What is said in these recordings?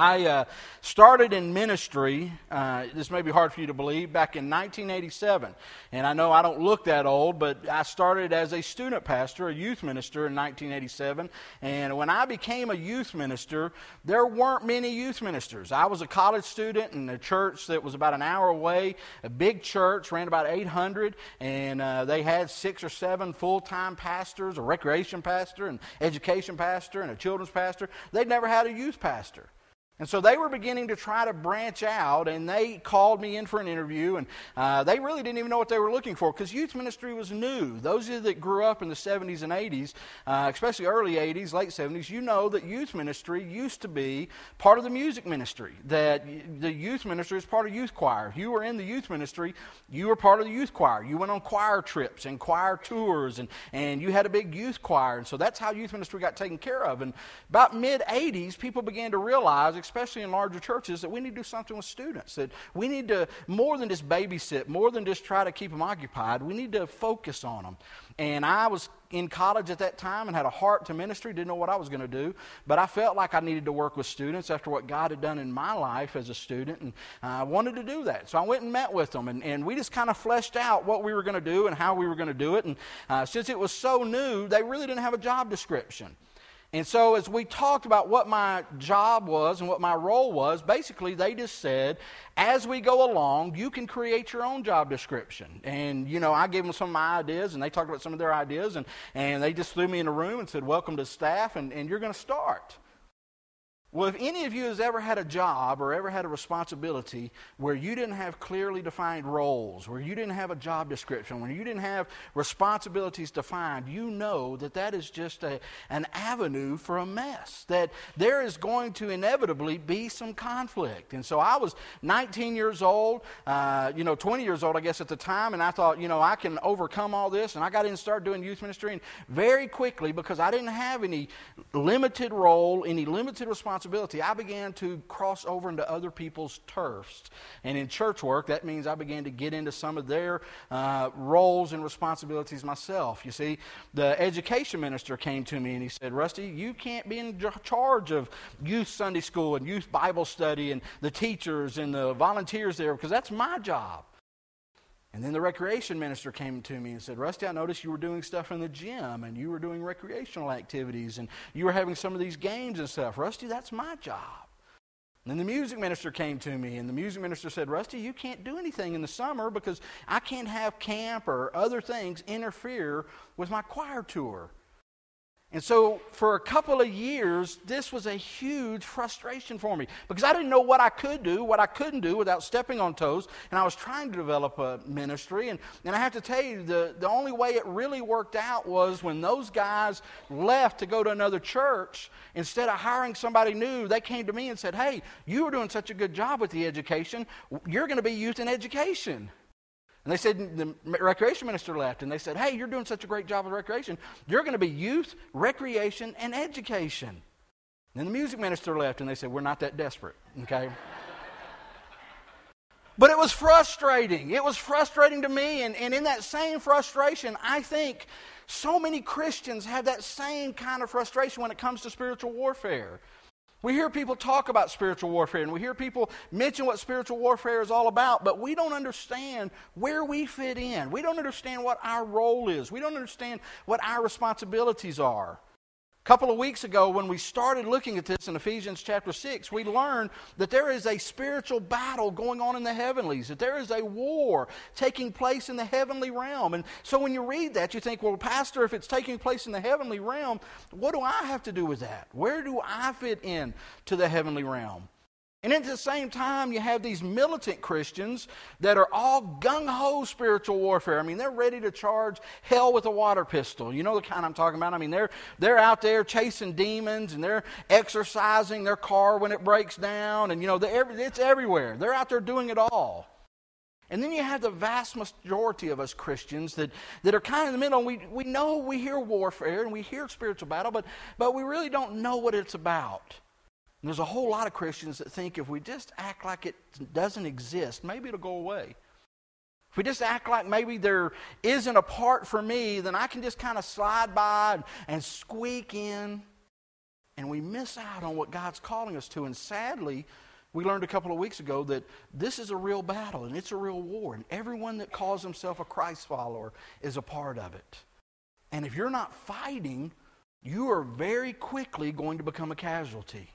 I uh, started in ministry, uh, this may be hard for you to believe, back in 1987. And I know I don't look that old, but I started as a student pastor, a youth minister in 1987. And when I became a youth minister, there weren't many youth ministers. I was a college student in a church that was about an hour away, a big church, ran about 800, and uh, they had six or seven full time pastors, a recreation pastor, an education pastor, and a children's pastor. They'd never had a youth pastor. And so they were beginning to try to branch out, and they called me in for an interview, and uh, they really didn't even know what they were looking for because youth ministry was new. Those of you that grew up in the 70s and 80s, uh, especially early 80s, late 70s, you know that youth ministry used to be part of the music ministry, that the youth ministry is part of youth choir. If you were in the youth ministry, you were part of the youth choir. You went on choir trips and choir tours, and, and you had a big youth choir, and so that's how youth ministry got taken care of. And about mid 80s, people began to realize, especially in larger churches, that we need to do something with students. That we need to, more than just babysit, more than just try to keep them occupied, we need to focus on them. And I was in college at that time and had a heart to ministry, didn't know what I was going to do, but I felt like I needed to work with students after what God had done in my life as a student, and I wanted to do that. So I went and met with them, and, and we just kind of fleshed out what we were going to do and how we were going to do it. And uh, since it was so new, they really didn't have a job description. And so, as we talked about what my job was and what my role was, basically they just said, as we go along, you can create your own job description. And, you know, I gave them some of my ideas, and they talked about some of their ideas, and, and they just threw me in a room and said, Welcome to staff, and, and you're going to start. Well, if any of you has ever had a job or ever had a responsibility where you didn't have clearly defined roles, where you didn't have a job description, where you didn't have responsibilities defined, you know that that is just a, an avenue for a mess. That there is going to inevitably be some conflict. And so I was 19 years old, uh, you know, 20 years old, I guess, at the time, and I thought, you know, I can overcome all this. And I got in and started doing youth ministry. And very quickly, because I didn't have any limited role, any limited responsibility, responsibility, I began to cross over into other people's turfs. And in church work, that means I began to get into some of their uh, roles and responsibilities myself. You see, the education minister came to me and he said, Rusty, you can't be in charge of youth Sunday school and youth Bible study and the teachers and the volunteers there because that's my job. And then the recreation minister came to me and said, Rusty, I noticed you were doing stuff in the gym and you were doing recreational activities and you were having some of these games and stuff. Rusty, that's my job. And then the music minister came to me and the music minister said, Rusty, you can't do anything in the summer because I can't have camp or other things interfere with my choir tour. And so, for a couple of years, this was a huge frustration for me because I didn't know what I could do, what I couldn't do without stepping on toes. And I was trying to develop a ministry. And, and I have to tell you, the, the only way it really worked out was when those guys left to go to another church, instead of hiring somebody new, they came to me and said, Hey, you were doing such a good job with the education. You're going to be youth in education. And they said, the recreation minister left, and they said, Hey, you're doing such a great job with recreation. You're going to be youth, recreation, and education. And then the music minister left, and they said, We're not that desperate, okay? but it was frustrating. It was frustrating to me, and, and in that same frustration, I think so many Christians have that same kind of frustration when it comes to spiritual warfare. We hear people talk about spiritual warfare and we hear people mention what spiritual warfare is all about, but we don't understand where we fit in. We don't understand what our role is. We don't understand what our responsibilities are couple of weeks ago, when we started looking at this in Ephesians chapter 6, we learned that there is a spiritual battle going on in the heavenlies, that there is a war taking place in the heavenly realm. And so when you read that, you think, well, Pastor, if it's taking place in the heavenly realm, what do I have to do with that? Where do I fit in to the heavenly realm? And at the same time, you have these militant Christians that are all gung ho spiritual warfare. I mean, they're ready to charge hell with a water pistol. You know the kind I'm talking about? I mean, they're, they're out there chasing demons and they're exorcising their car when it breaks down. And, you know, it's everywhere. They're out there doing it all. And then you have the vast majority of us Christians that, that are kind of in the middle. We, we know we hear warfare and we hear spiritual battle, but, but we really don't know what it's about. And there's a whole lot of Christians that think if we just act like it doesn't exist, maybe it'll go away. If we just act like maybe there isn't a part for me, then I can just kind of slide by and, and squeak in. and we miss out on what God's calling us to. And sadly, we learned a couple of weeks ago that this is a real battle and it's a real war, and everyone that calls himself a Christ follower is a part of it. And if you're not fighting, you are very quickly going to become a casualty.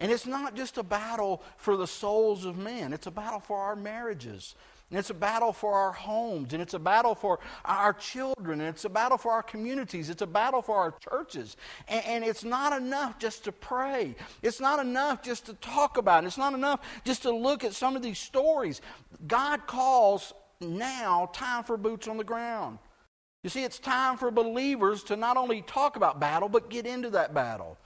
And it's not just a battle for the souls of men, it's a battle for our marriages. And it's a battle for our homes, and it's a battle for our children, and it's a battle for our communities, it's a battle for our churches. And, and, it's not enough just to pray, it's not enough just to talk about it, it's not enough just to look at some of these stories. God calls now time for boots on the ground. You see, it's time for believers to not only talk about battle, but get into that battle.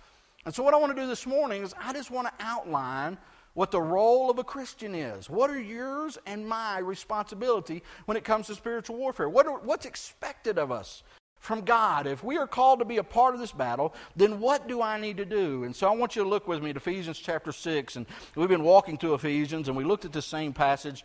And so, what I want to do this morning is I just want to outline what the role of a Christian is. What are yours and my responsibility when it comes to spiritual warfare? What are, what's expected of us from God? If we are called to be a part of this battle, then what do I need to do? And so I want you to look with me at Ephesians chapter 6. And we've been walking through Ephesians, and we looked at the same passage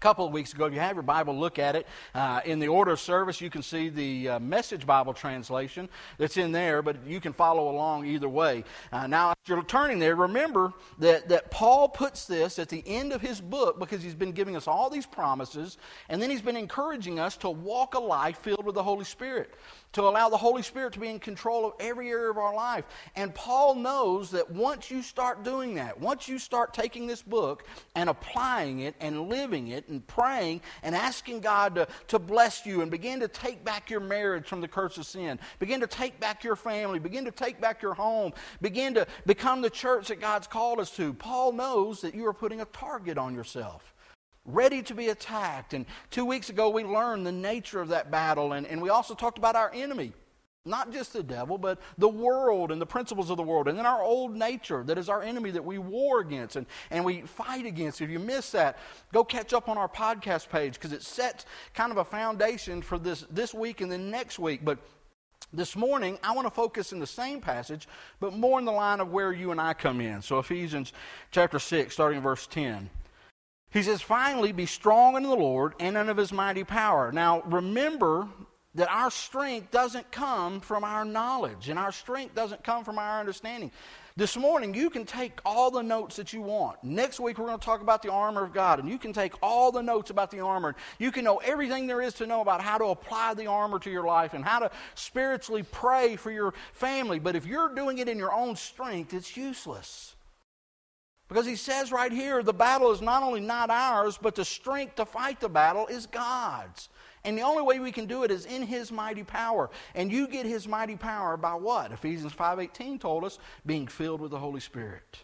couple of weeks ago. If you have your Bible, look at it. Uh, in the order of service, you can see the uh, Message Bible translation that's in there, but you can follow along either way. Uh, now, as you're turning there, remember that, that Paul puts this at the end of his book because he's been giving us all these promises, and then he's been encouraging us to walk a life filled with the Holy Spirit to allow the Holy Spirit to be in control of every area of our life. And Paul knows that once you start doing that, once you start taking this book and applying it and living it and praying and asking God to, to bless you and begin to take back your marriage from the curse of sin, begin to take back your family, begin to take back your home, begin to become the church that God's called us to, Paul knows that you are putting a target on yourself ready to be attacked. And two weeks ago, we learned the nature of that battle, and, and we also talked about our enemy. Not just the devil, but the world and the principles of the world. And then our old nature that is our enemy that we war against and, and we fight against. If you miss that, go catch up on our podcast page because it sets kind of a foundation for this, this week and then next week. But this morning, I want to focus in the same passage, but more in the line of where you and I come in. So, Ephesians chapter 6, starting in verse 10. He says, finally, be strong in the Lord and in of his mighty power. Now, remember that our strength doesn't come from our knowledge, and our strength doesn't come from our understanding. This morning, you can take all the notes that you want. Next week, we're going to talk about the armor of God, and you can take all the notes about the armor. You can know everything there is to know about how to apply the armor to your life and how to spiritually pray for your family. But if you're doing it in your own strength, it's useless. Because he says right here, the battle is not only not ours, but the strength to fight the battle is God's. And the only way we can do it is in his mighty power. And you get his mighty power by what? Ephesians 5:18 told us, being filled with the Holy Spirit.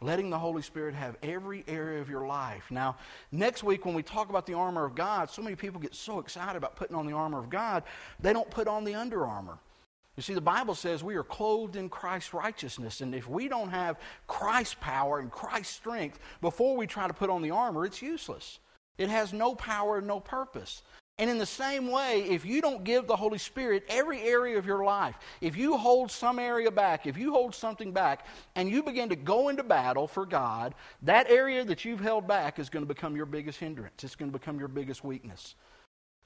Letting the Holy Spirit have every area of your life. Now, next week when we talk about the armor of God, so many people get so excited about putting on the armor of God, they don't put on the under armor. You see, the Bible says we are clothed in Christ's righteousness. And if we don't have Christ's power and Christ's strength before we try to put on the armor, it's useless. It has no power and no purpose. And in the same way, if you don't give the Holy Spirit every area of your life, if you hold some area back, if you hold something back, and you begin to go into battle for God, that area that you've held back is going to become your biggest hindrance. It's going to become your biggest weakness.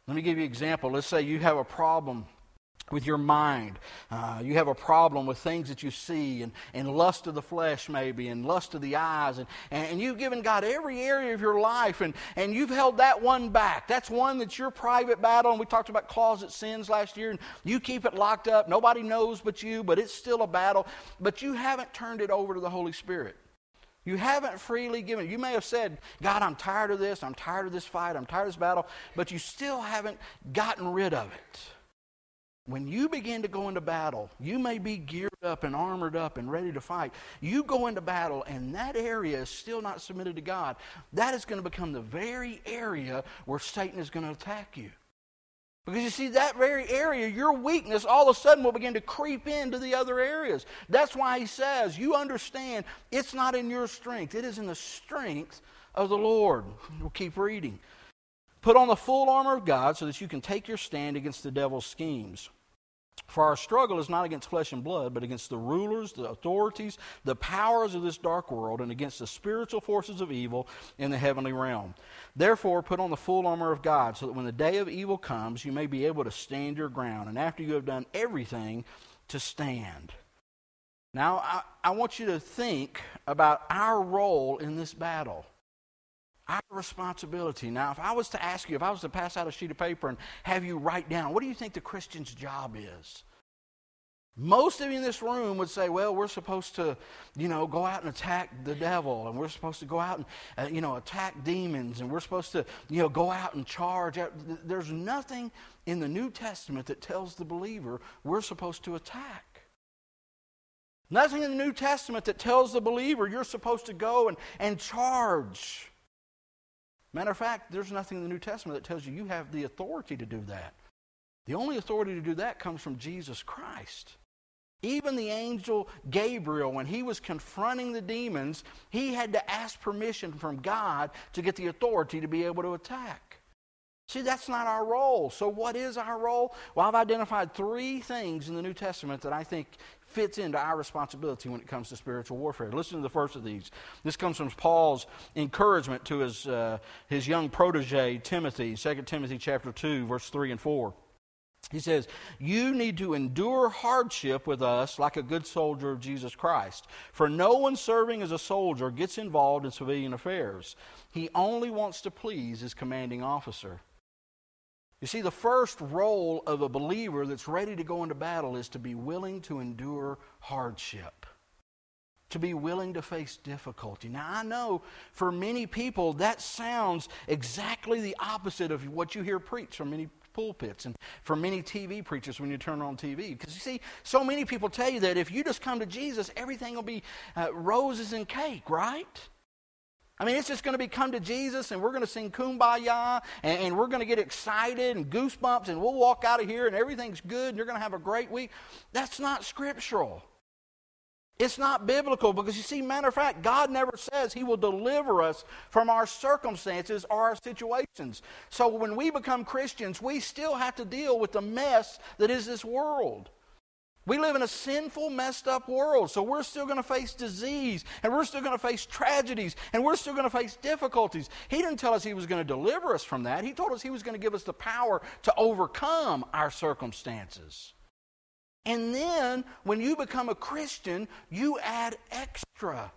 Let me give you an example. Let's say you have a problem with your mind. Uh, you have a problem with things that you see and, and lust of the flesh, maybe, and lust of the eyes. And, and you've given God every area of your life, and, and you've held that one back. That's one that's your private battle. And we talked about closet sins last year, and you keep it locked up. Nobody knows but you, but it's still a battle. But you haven't turned it over to the Holy Spirit. You haven't freely given. You may have said, God, I'm tired of this. I'm tired of this fight. I'm tired of this battle. But you still haven't gotten rid of it when you begin to go into battle, you may be geared up and armored up and ready to fight. You go into battle, and that area is still not submitted to God. That is going to become the very area where Satan is going to attack you. Because you see, that very area, your weakness, all of a sudden will begin to creep into the other areas. That's why he says, You understand, it's not in your strength, it is in the strength of the Lord. We'll keep reading. Put on the full armor of God so that you can take your stand against the devil's schemes. For our struggle is not against flesh and blood, but against the rulers, the authorities, the powers of this dark world, and against the spiritual forces of evil in the heavenly realm. Therefore, put on the full armor of God, so that when the day of evil comes, you may be able to stand your ground, and after you have done everything, to stand. Now, I, I want you to think about our role in this battle our responsibility. Now, if I was to ask you, if I was to pass out a sheet of paper and have you write down, what do you think the Christian's job is? Most of you in this room would say, well, we're supposed to, you know, go out and attack the devil, and we're supposed to go out and, uh, you know, attack demons, and we're supposed to, you know, go out and charge. There's nothing in the New Testament that tells the believer we're supposed to attack. Nothing in the New Testament that tells the believer you're supposed to go and, and charge. Matter of fact, there's nothing in the New Testament that tells you you have the authority to do that. The only authority to do that comes from Jesus Christ. Even the angel Gabriel, when he was confronting the demons, he had to ask permission from God to get the authority to be able to attack. See, that's not our role. So, what is our role? Well, I've identified three things in the New Testament that I think fits into our responsibility when it comes to spiritual warfare. Listen to the first of these. This comes from Paul's encouragement to his, uh, his young protege, Timothy, 2 Timothy chapter 2, verse 3 and 4. He says, You need to endure hardship with us like a good soldier of Jesus Christ. For no one serving as a soldier gets involved in civilian affairs. He only wants to please his commanding officer. You see, the first role of a believer that's ready to go into battle is to be willing to endure hardship, to be willing to face difficulty. Now, I know for many people that sounds exactly the opposite of what you hear preached from many pulpits and from many TV preachers when you turn on TV. Because you see, so many people tell you that if you just come to Jesus, everything will be uh, roses and cake, right? I mean, it's just going to be come to Jesus and we're going to sing kumbaya and, and we're going to get excited and goosebumps and we'll walk out of here and everything's good and you're going to have a great week. That's not scriptural. It's not biblical because you see, matter of fact, God never says He will deliver us from our circumstances or our situations. So when we become Christians, we still have to deal with the mess that is this world. We live in a sinful, messed up world, so we're still going to face disease, and we're still going to face tragedies, and we're still going to face difficulties. He didn't tell us He was going to deliver us from that. He told us He was going to give us the power to overcome our circumstances. And then, when you become a Christian, you add extra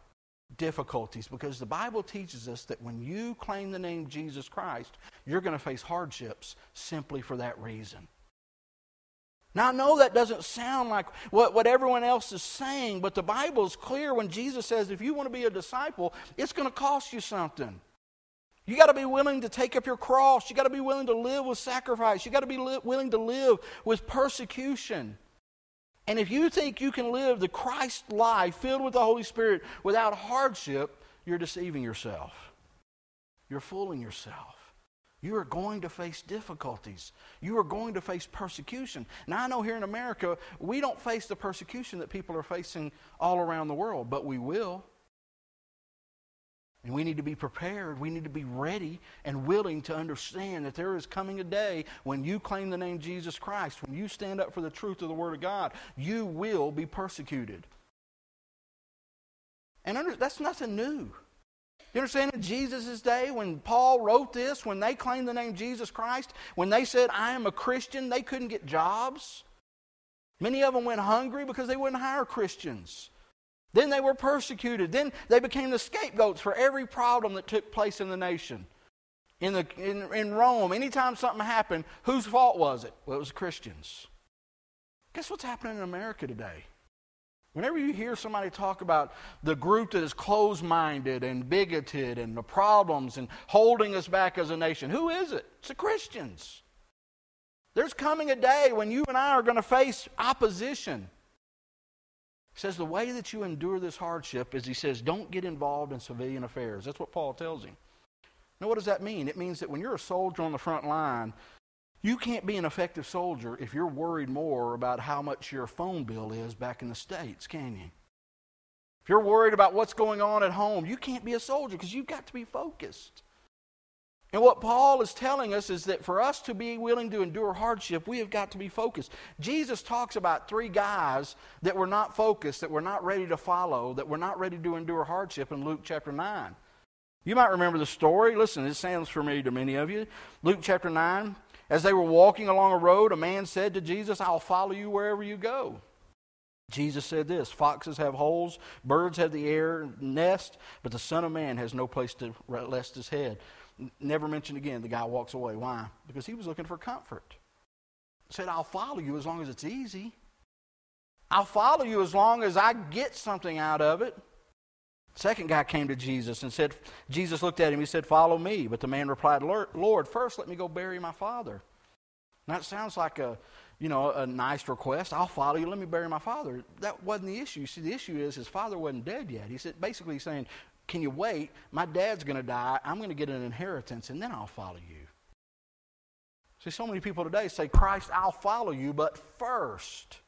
difficulties because the Bible teaches us that when you claim the name Jesus Christ, you're going to face hardships simply for that reason. Now, I know that doesn't sound like what, what everyone else is saying, but the Bible is clear when Jesus says if you want to be a disciple, it's going to cost you something. You got to be willing to take up your cross. You got to be willing to live with sacrifice. You got to be li- willing to live with persecution. And if you think you can live the Christ life filled with the Holy Spirit without hardship, you're deceiving yourself. You're fooling yourself. You are going to face difficulties. You are going to face persecution. Now, I know here in America, we don't face the persecution that people are facing all around the world, but we will. And we need to be prepared. We need to be ready and willing to understand that there is coming a day when you claim the name Jesus Christ, when you stand up for the truth of the Word of God, you will be persecuted. And under, that's nothing new. You understand in Jesus' day, when Paul wrote this, when they claimed the name Jesus Christ, when they said, I am a Christian, they couldn't get jobs. Many of them went hungry because they wouldn't hire Christians. Then they were persecuted. Then they became the scapegoats for every problem that took place in the nation. In, the, in, in Rome, anytime something happened, whose fault was it? Well, it was Christians. Guess what's happening in America today? Whenever you hear somebody talk about the group that is closed minded and bigoted and the problems and holding us back as a nation, who is it? It's the Christians. There's coming a day when you and I are going to face opposition. He says the way that you endure this hardship is he says, don't get involved in civilian affairs. That's what Paul tells him. Now, what does that mean? It means that when you're a soldier on the front line, you can't be an effective soldier if you're worried more about how much your phone bill is back in the States, can you? If you're worried about what's going on at home, you can't be a soldier because you've got to be focused. And what Paul is telling us is that for us to be willing to endure hardship, we have got to be focused. Jesus talks about three guys that were not focused, that were not ready to follow, that were not ready to endure hardship in Luke chapter 9. You might remember the story. Listen, it sounds familiar to many of you. Luke chapter 9, as they were walking along a road, a man said to Jesus, I'll follow you wherever you go. Jesus said this Foxes have holes, birds have the air nest, but the Son of Man has no place to rest his head. Never mentioned again. The guy walks away. Why? Because he was looking for comfort. Said, I'll follow you as long as it's easy. I'll follow you as long as I get something out of it. Second guy came to Jesus and said, Jesus looked at him, he said, Follow me. But the man replied, Lord, first let me go bury my father. That sounds like a you know, a nice request. I'll follow you. Let me bury my father. That wasn't the issue. See, the issue is his father wasn't dead yet. He said, basically saying, can you wait? My dad's going to die. I'm going to get an inheritance, and then I'll follow you. See, so many people today say, Christ, I'll follow you, but first,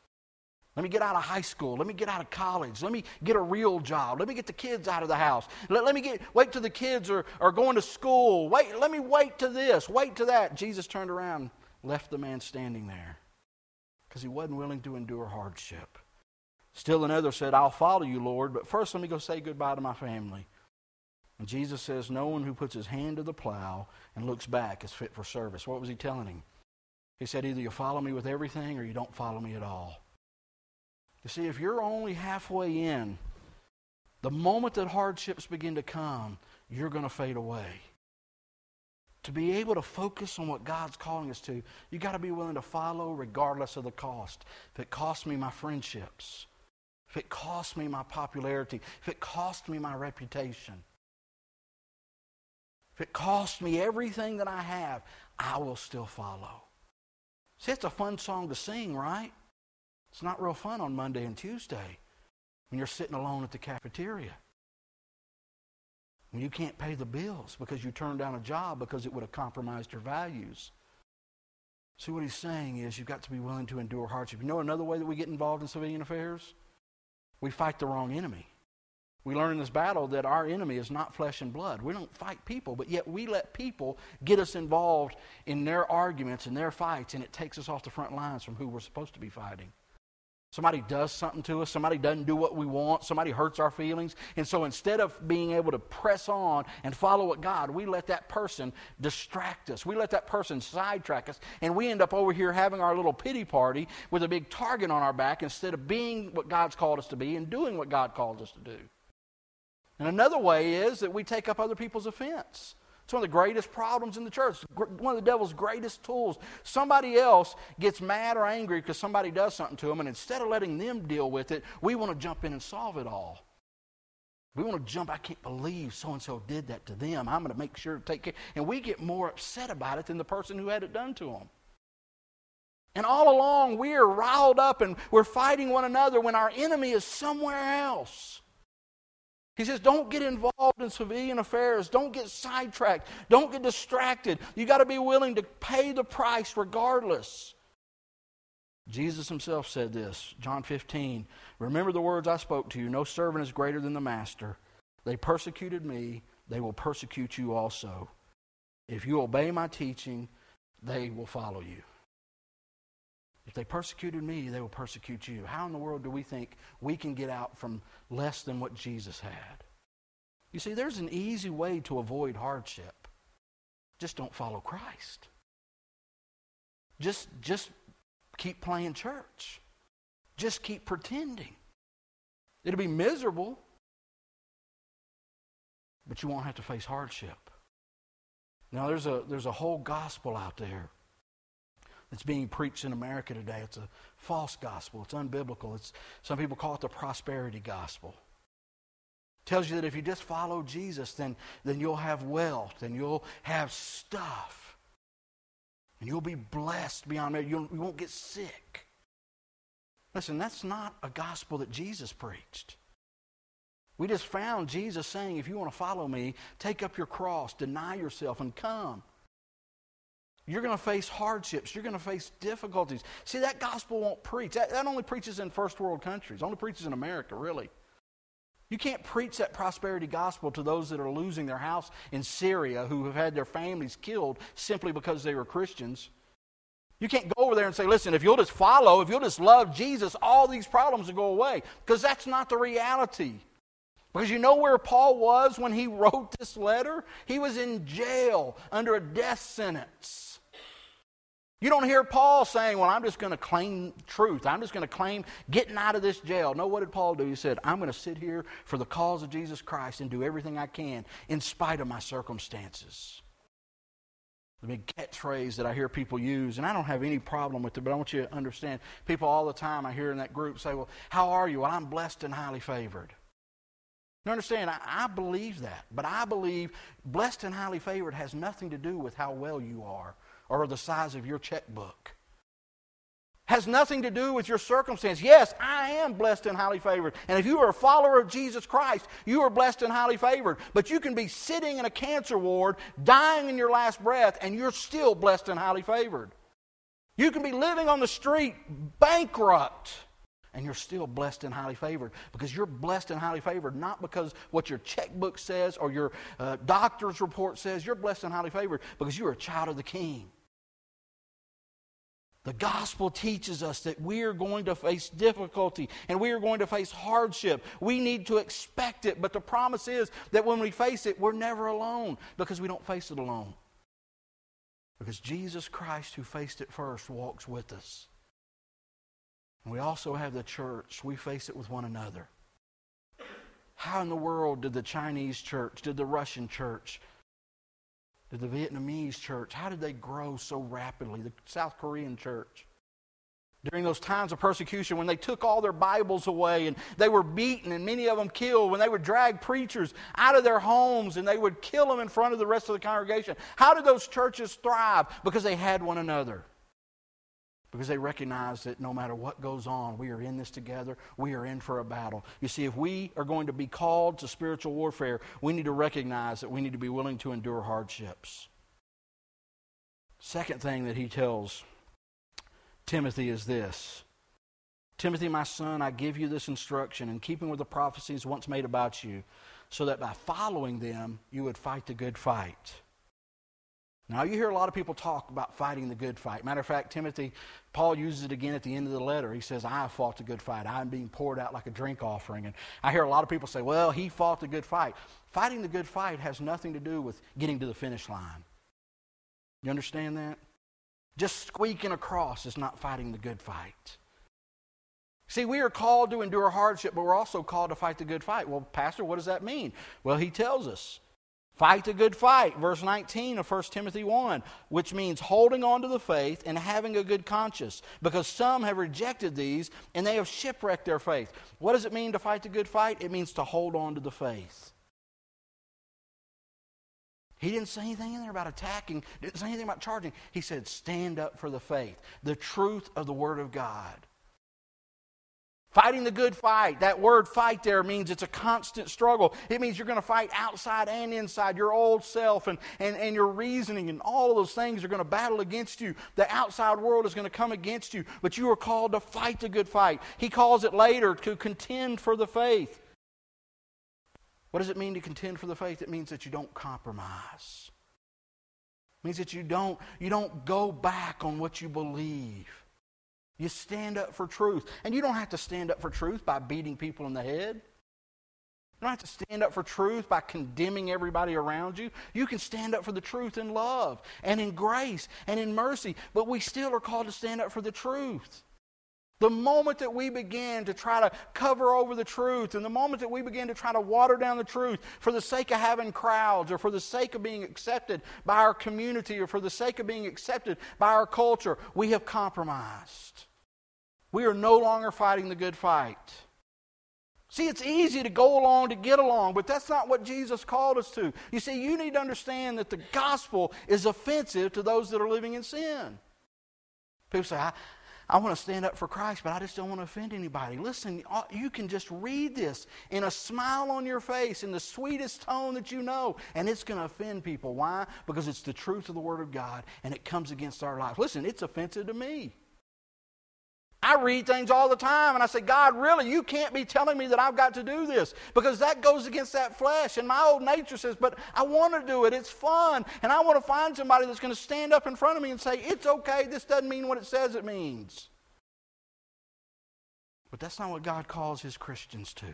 let me get out of high school. Let me get out of college. Let me get a real job. Let me get the kids out of the house. Let, let me get, wait till the kids are, are going to school. Wait, let me wait to this, wait to that. Jesus turned around, left the man standing there because he wasn't willing to endure hardship. Still another said, I'll follow you, Lord, but first let me go say goodbye to my family. And Jesus says, No one who puts his hand to the plow and looks back is fit for service. What was he telling him? He said, Either you follow me with everything or you don't follow me at all. You see, if you're only halfway in, the moment that hardships begin to come, you're going to fade away to be able to focus on what God's calling us to, you got to be willing to follow regardless of the cost. If it costs me my friendships, if it costs me my popularity, if it costs me my reputation, if it costs me everything that I have, I will still follow. See, it's a fun song to sing, right? It's not real fun on Monday and Tuesday when you're sitting alone at the cafeteria when you can't pay the bills because you turned down a job because it would have compromised your values. See, what he's saying is you've got to be willing to endure hardship. You know another way that we get involved in civilian affairs? We fight the wrong enemy. We learn in this battle that our enemy is not flesh and blood. We don't fight people, but yet we let people get us involved in their arguments and their fights, and it takes us off the front lines from who we're supposed to be fighting. Somebody does something to us, somebody doesn't do what we want, somebody hurts our feelings. And so instead of being able to press on and follow what God, we let that person distract us. We let that person sidetrack us. And we end up over here having our little pity party with a big target on our back instead of being what God's called us to be and doing what God called us to do. And another way is that we take up other people's offense. It's one of the greatest problems in the church, one of the devil's greatest tools. Somebody else gets mad or angry because somebody does something to them, and instead of letting them deal with it, we want to jump in and solve it all. We want to jump, I can't believe so and so did that to them. I'm going to make sure to take care. And we get more upset about it than the person who had it done to them. And all along, we are riled up and we're fighting one another when our enemy is somewhere else. He says, don't get involved in civilian affairs. Don't get sidetracked. Don't get distracted. You got to be willing to pay the price regardless. Jesus himself said this, John 15. Remember the words I spoke to you. No servant is greater than the master. They persecuted me, they will persecute you also. If you obey my teaching, they will follow you. If they persecuted me, they will persecute you. How in the world do we think we can get out from less than what Jesus had? You see, there's an easy way to avoid hardship. Just don't follow Christ. Just, just keep playing church. Just keep pretending. It'll be miserable, but you won't have to face hardship. Now, there's a, there's a whole gospel out there that's being preached in America today. It's a false gospel. It's unbiblical. It's, some people call it the prosperity gospel. It tells you that if you just follow Jesus, then, then you'll have wealth and you'll have stuff. And you'll be blessed beyond measure. You won't get sick. Listen, that's not a gospel that Jesus preached. We just found Jesus saying, if you want to follow me, take up your cross, deny yourself, and come. You're going to face hardships. You're going to face difficulties. See, that gospel won't preach. That, that only preaches in first world countries, only preaches in America, really. You can't preach that prosperity gospel to those that are losing their house in Syria who have had their families killed simply because they were Christians. You can't go over there and say, listen, if you'll just follow, if you'll just love Jesus, all these problems will go away. Because that's not the reality. Because you know where Paul was when he wrote this letter? He was in jail under a death sentence. You don't hear Paul saying, Well, I'm just going to claim truth. I'm just going to claim getting out of this jail. No, what did Paul do? He said, I'm going to sit here for the cause of Jesus Christ and do everything I can in spite of my circumstances. The big catchphrase that I hear people use, and I don't have any problem with it, but I want you to understand people all the time I hear in that group say, Well, how are you? Well, I'm blessed and highly favored. You understand? I, I believe that, but I believe blessed and highly favored has nothing to do with how well you are or the size of your checkbook. Has nothing to do with your circumstance. Yes, I am blessed and highly favored. And if you are a follower of Jesus Christ, you are blessed and highly favored. But you can be sitting in a cancer ward, dying in your last breath, and you're still blessed and highly favored. You can be living on the street, bankrupt, and you're still blessed and highly favored because you're blessed and highly favored not because what your checkbook says or your uh, doctor's report says. You're blessed and highly favored because you're a child of the King. The gospel teaches us that we are going to face difficulty and we are going to face hardship. We need to expect it, but the promise is that when we face it, we're never alone because we don't face it alone. Because Jesus Christ, who faced it first, walks with us. And we also have the church. We face it with one another. How in the world did the Chinese church, did the Russian church, did the Vietnamese church, how did they grow so rapidly? The South Korean church. During those times of persecution, when they took all their Bibles away and they were beaten and many of them killed, when they would drag preachers out of their homes and they would kill them in front of the rest of the congregation, how did those churches thrive? Because they had one another because they recognize that no matter what goes on, we are in this together. We are in for a battle. You see, if we are going to be called to spiritual warfare, we need to recognize that we need to be willing to endure hardships. Second thing that he tells Timothy is this Timothy, my son, I give you this instruction in keeping with the prophecies once made about you, so that by following them you would fight the good fight. Now, you hear a lot of people talk about fighting the good fight. Matter of fact, Timothy, Paul uses it again at the end of the letter. He says, I have fought the good fight. I am being poured out like a drink offering. And I hear a lot of people say, well, he fought the good fight. Fighting the good fight has nothing to do with getting to the finish line. You understand that? Just squeaking across is not fighting the good fight. See, we are called to endure hardship, but we're also called to fight the good fight. Well, Pastor, what does that mean? Well, he tells us Fight the good fight, verse 19 of 1 Timothy 1, which means holding on to the faith and having a good conscience, because some have rejected these and they have shipwrecked their faith. What does it mean to fight the good fight? It means to hold on to the faith. He didn't say anything in there about attacking, didn't say anything about charging. He said, stand up for the faith, the truth of the Word of God. Fighting the good fight. That word fight there means it's a constant struggle. It means you're going to fight outside and inside, your old self and, and, and your reasoning and all of those things are going to battle against you. The outside world is going to come against you, but you are called to fight the good fight. He calls it later to contend for the faith. What does it mean to contend for the faith? It means that you don't compromise. It means that you don't, you don't go back on what you believe. You stand up for truth. And you don't have to stand up for truth by beating people in the head. You don't have to stand up for truth by condemning everybody around you. You can stand up for the truth in love and in grace and in mercy, but we still are called to stand up for the truth. The moment that we begin to try to cover over the truth, and the moment that we begin to try to water down the truth for the sake of having crowds, or for the sake of being accepted by our community, or for the sake of being accepted by our culture, we have compromised. We are no longer fighting the good fight. See, it's easy to go along to get along, but that's not what Jesus called us to. You see, you need to understand that the gospel is offensive to those that are living in sin. People say, I, I want to stand up for Christ, but I just don't want to offend anybody. Listen, uh, you can just read this in a smile on your face, in the sweetest tone that you know, and it's going to offend people. Why? Because it's the truth of the Word of God, and it comes against our lives. Listen, it's offensive to me. I read things all the time and I say, God, really, you can't be telling me that I've got to do this because that goes against that flesh. And my old nature says, but I want to do it. It's fun. And I want to find somebody that's going to stand up in front of me and say, it's okay. This doesn't mean what it says it means. But that's not what God calls his Christians to.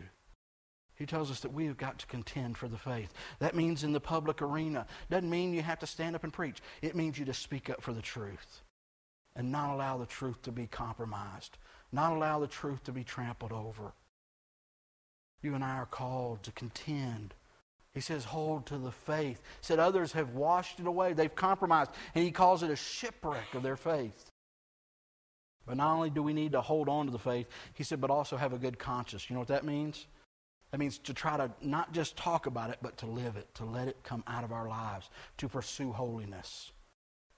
He tells us that we have got to contend for the faith. That means in the public arena. Doesn't mean you have to stand up and preach. It means you to speak up for the truth. And not allow the truth to be compromised, not allow the truth to be trampled over. You and I are called to contend. He says, hold to the faith. He said others have washed it away. They've compromised. And he calls it a shipwreck of their faith. But not only do we need to hold on to the faith, he said, but also have a good conscience. You know what that means? That means to try to not just talk about it, but to live it, to let it come out of our lives, to pursue holiness.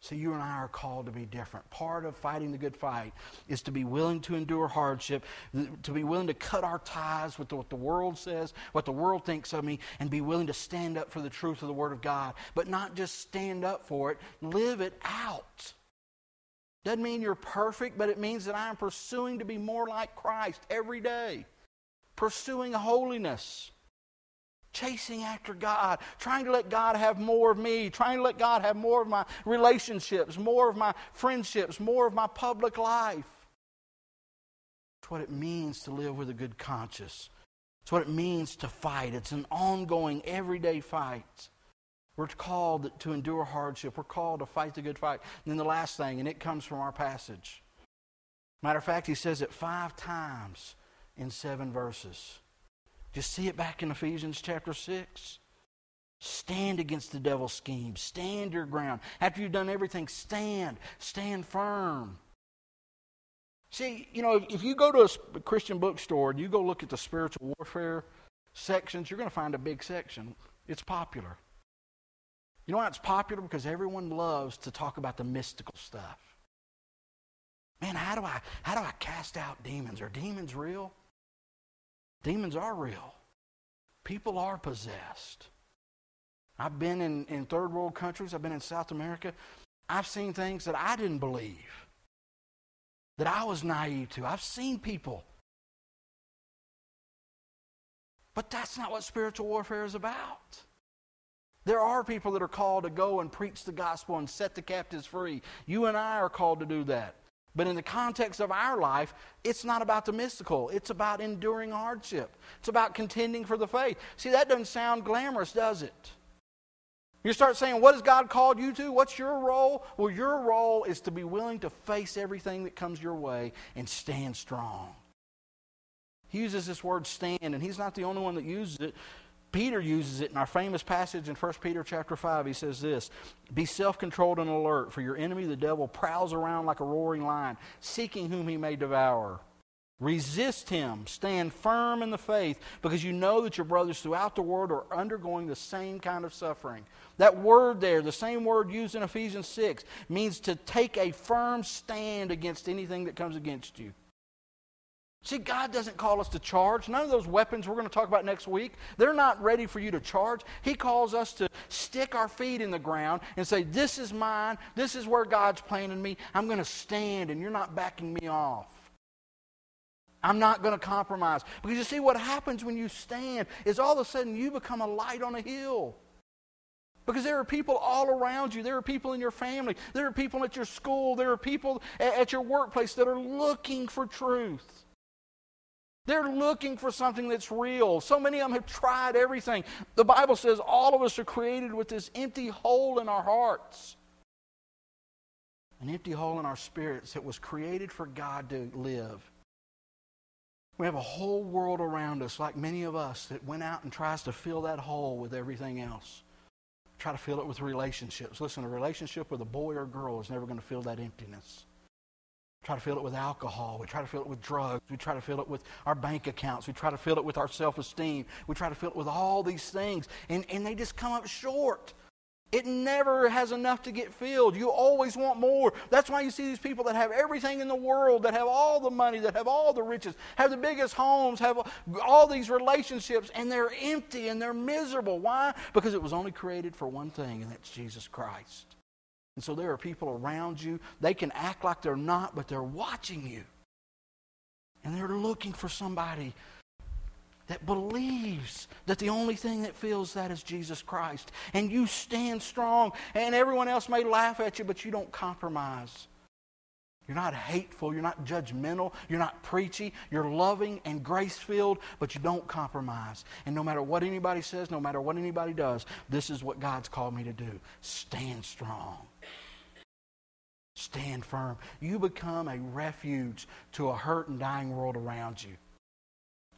So you and I are called to be different. Part of fighting the good fight is to be willing to endure hardship, to be willing to cut our ties with what the world says, what the world thinks of me, and be willing to stand up for the truth of the Word of God. But not just stand up for it, live it out. Doesn't mean you're perfect, but it means that I'm pursuing to be more like Christ every day, pursuing holiness chasing after God, trying to let God have more of me, trying to let God have more of my relationships, more of my friendships, more of my public life. It's what it means to live with a good conscience. It's what it means to fight. It's an ongoing, everyday fight. We're called to endure hardship. We're called to fight the good fight. And then the last thing, and it comes from our passage. Matter of fact, he says it five times in seven verses. Just see it back in Ephesians chapter 6. Stand against the devil's schemes. Stand your ground. After you've done everything, stand. Stand firm. See, you know, if, if you go to a Christian bookstore and you go look at the spiritual warfare sections, you're going to find a big section. It's popular. You know why it's popular? Because everyone loves to talk about the mystical stuff. Man, how do I how do I cast out demons? Are demons real? Demons are real. People are possessed. I've been in, in third world countries, I've been in South America. I've seen things that I didn't believe, that I was naive to. I've seen people. But that's not what spiritual warfare is about. There are people that are called to go and preach the gospel and set the captives free. You and I are called to do that. But in the context of our life, it's not about the mystical. It's about enduring hardship. It's about contending for the faith. See, that doesn't sound glamorous, does it? You start saying, What has God called you to? What's your role? Well, your role is to be willing to face everything that comes your way and stand strong. He uses this word stand, and he's not the only one that uses it. Peter uses it in our famous passage in 1 Peter chapter 5. He says this Be self controlled and alert, for your enemy, the devil, prowls around like a roaring lion, seeking whom he may devour. Resist him. Stand firm in the faith because you know that your brothers throughout the world are undergoing the same kind of suffering. That word there, the same word used in Ephesians 6, means to take a firm stand against anything that comes against you. See, God doesn't call us to charge. None of those weapons we're going to talk about next week, they're not ready for you to charge. He calls us to stick our feet in the ground and say, This is mine. This is where God's planted me. I'm going to stand, and you're not backing me off. I'm not going to compromise. Because you see, what happens when you stand is all of a sudden you become a light on a hill. Because there are people all around you. There are people in your family. There are people at your school. There are people at your workplace that are looking for truth. They're looking for something that's real. So many of them have tried everything. The Bible says all of us are created with this empty hole in our hearts, an empty hole in our spirits that was created for God to live. We have a whole world around us, like many of us, that went out and tries to fill that hole with everything else. Try to fill it with relationships. Listen, a relationship with a boy or girl is never going to fill that emptiness try to fill it with alcohol. We try to fill it with drugs. We try to fill it with our bank accounts. We try to fill it with our self esteem. We try to fill it with all these things. And, and they just come up short. It never has enough to get filled. You always want more. That's why you see these people that have everything in the world, that have all the money, that have all the riches, have the biggest homes, have all these relationships, and they're empty and they're miserable. Why? Because it was only created for one thing, and that's Jesus Christ. And so there are people around you. They can act like they're not, but they're watching you. And they're looking for somebody that believes that the only thing that fills that is Jesus Christ. And you stand strong, and everyone else may laugh at you, but you don't compromise. You're not hateful, you're not judgmental, you're not preachy, you're loving and grace filled, but you don't compromise. And no matter what anybody says, no matter what anybody does, this is what God's called me to do stand strong. Stand firm. You become a refuge to a hurt and dying world around you.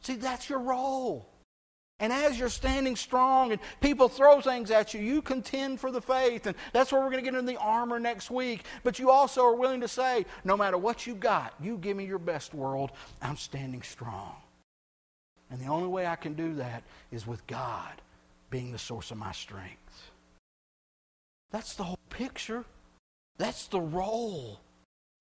See, that's your role. And as you're standing strong and people throw things at you, you contend for the faith. And that's where we're going to get into the armor next week. But you also are willing to say, no matter what you got, you give me your best world, I'm standing strong. And the only way I can do that is with God being the source of my strength. That's the whole picture. That's the role.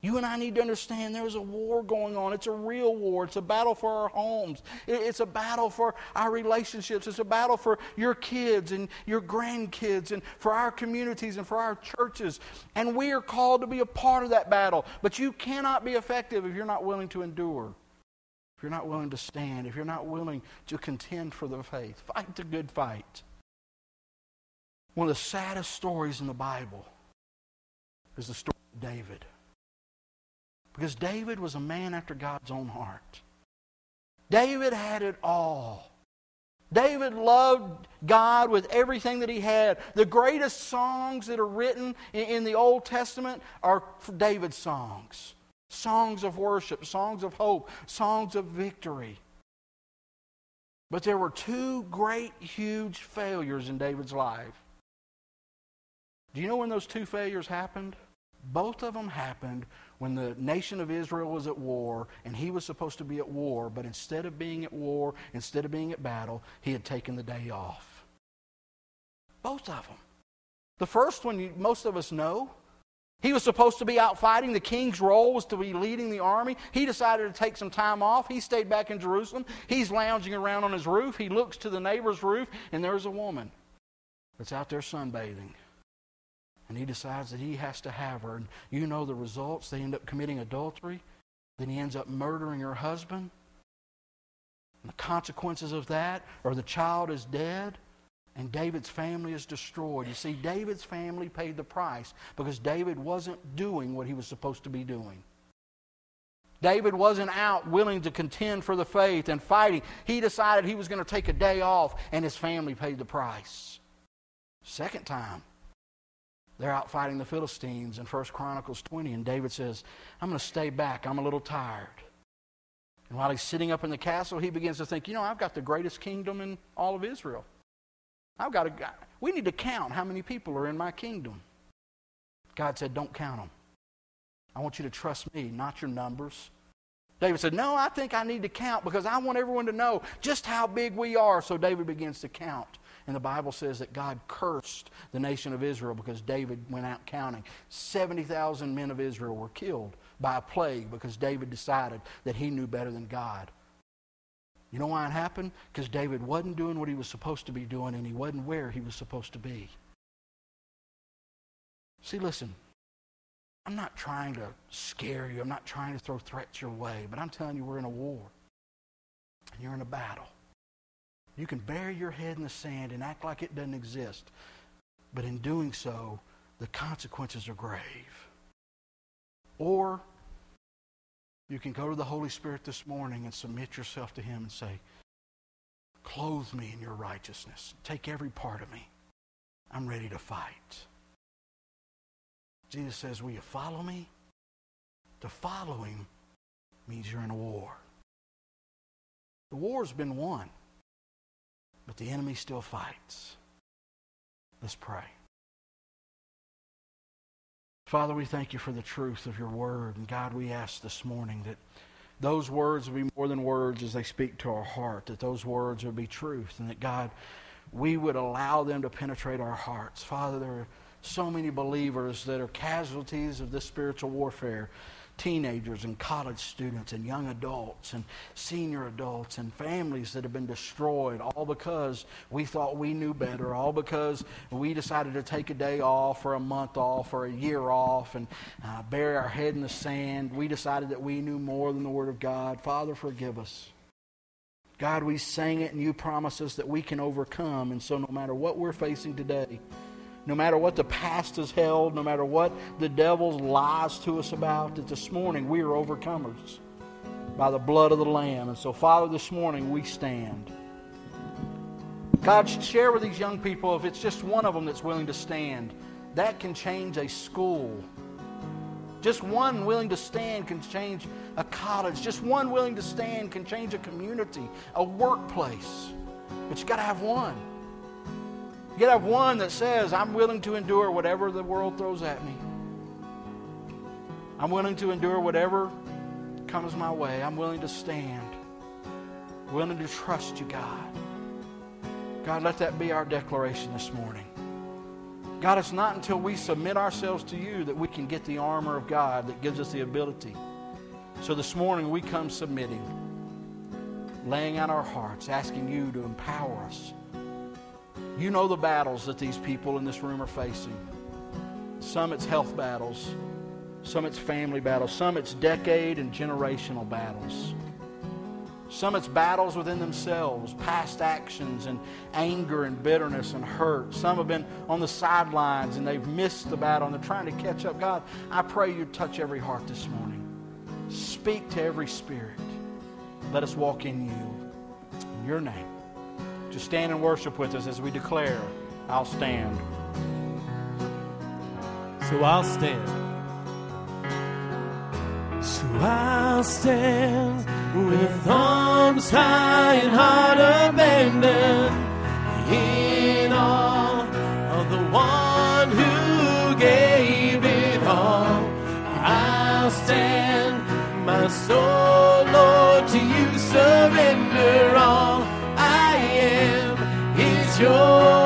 You and I need to understand there's a war going on. It's a real war. It's a battle for our homes. It's a battle for our relationships. It's a battle for your kids and your grandkids and for our communities and for our churches. And we are called to be a part of that battle. But you cannot be effective if you're not willing to endure, if you're not willing to stand, if you're not willing to contend for the faith. Fight the good fight. One of the saddest stories in the Bible is the story of David. Because David was a man after God's own heart. David had it all. David loved God with everything that he had. The greatest songs that are written in, the Old Testament are David's songs songs of worship, songs of hope, songs of victory. But there were two great, huge failures in David's life. Do you know when those two failures happened? Both of them happened when the nation of Israel was at war and he was supposed to be at war, but instead of being at war, instead of being at battle, he had taken the day off. Both of them. The first one, you, most of us know. He was supposed to be out fighting. The king's role was to be leading the army. He decided to take some time off. He stayed back in Jerusalem. He's lounging around on his roof. He looks to the neighbor's roof, and there's a woman that's out there sunbathing and he decides that he has to have her. And you know the results. They end up committing adultery. Then he ends up murdering her husband. And the consequences of that are the child is dead and David's family is destroyed. You see, David's family paid the price because David wasn't doing what he was supposed to be doing. David wasn't out willing to contend for the faith and fighting. He decided he was going to take a day off, and his family paid the price. Second time, they're out fighting the Philistines in 1 Chronicles 20, and David says, I'm going to stay back. I'm a little tired. And while he's sitting up in the castle, he begins to think, you know, I've got the greatest kingdom in all of Israel. I've got to, we need to count how many people are in my kingdom. God said, don't count them. I want you to trust me, not your numbers. David said, No, I think I need to count because I want everyone to know just how big we are. So David begins to count. And the Bible says that God cursed the nation of Israel because David went out counting. 70,000 men of Israel were killed by a plague because David decided that he knew better than God. You know why it happened? Because David wasn't doing what he was supposed to be doing and he wasn't where he was supposed to be. See, listen, I'm not trying to scare you. I'm not trying to throw threats your way, but I'm telling you, we're in a war. And you're in a battle. You can bury your head in the sand and act like it doesn't exist. But in doing so, the consequences are grave. Or you can go to the Holy Spirit this morning and submit yourself to Him and say, Clothe me in your righteousness. Take every part of me. I'm ready to fight. Jesus says, Will you follow me? To follow Him means you're in a war. The war's been won. But the enemy still fights. Let's pray. Father, we thank you for the truth of your word. And God, we ask this morning that those words would be more than words as they speak to our heart, that those words would be truth, and that God, we would allow them to penetrate our hearts. Father, there are so many believers that are casualties of this spiritual warfare teenagers and college students and young adults and senior adults and families that have been destroyed all because we thought we knew better, all because we decided to take a day off or a month off or a year off and uh, bury our head in the sand. We decided that we knew more than the Word of God. Father, forgive us. God, we sang it and you promise us that we can overcome. And so, no matter what we're facing today, no matter what the past has held, no matter what the devil's lies to us about, that this morning we are overcomers by the blood of the Lamb. And so, Father, this morning we stand. God, share with these young people if it's just one of them that's willing to stand. That can change a school Just one willing to stand can change a college. Just one willing to stand can change a community, a workplace. But you got to have one. You have one that says, I'm willing to endure whatever the world throws at me. I'm willing to endure whatever comes my way. I'm willing to stand. Willing to trust you, God. God, let that be our declaration this morning. God, it's not until we submit ourselves to you that we can get the armor of God that gives us the ability. So this morning we come submitting, laying out our hearts, asking you to empower us. You know the battles that these people in this room are facing. Some it's health battles, some it's family battles, some it's decade and generational battles. Some it's battles within themselves, past actions and anger and bitterness and hurt. Some have been on the sidelines and they've missed the battle and they're trying to catch up. God, I pray you touch every heart this morning. Speak to every spirit. Let us walk in you. In your name. Just stand and worship with us as we declare, I'll stand. So I'll stand. So I'll stand with arms high and heart abandoned in awe of the one who gave it all. I'll stand, my soul, am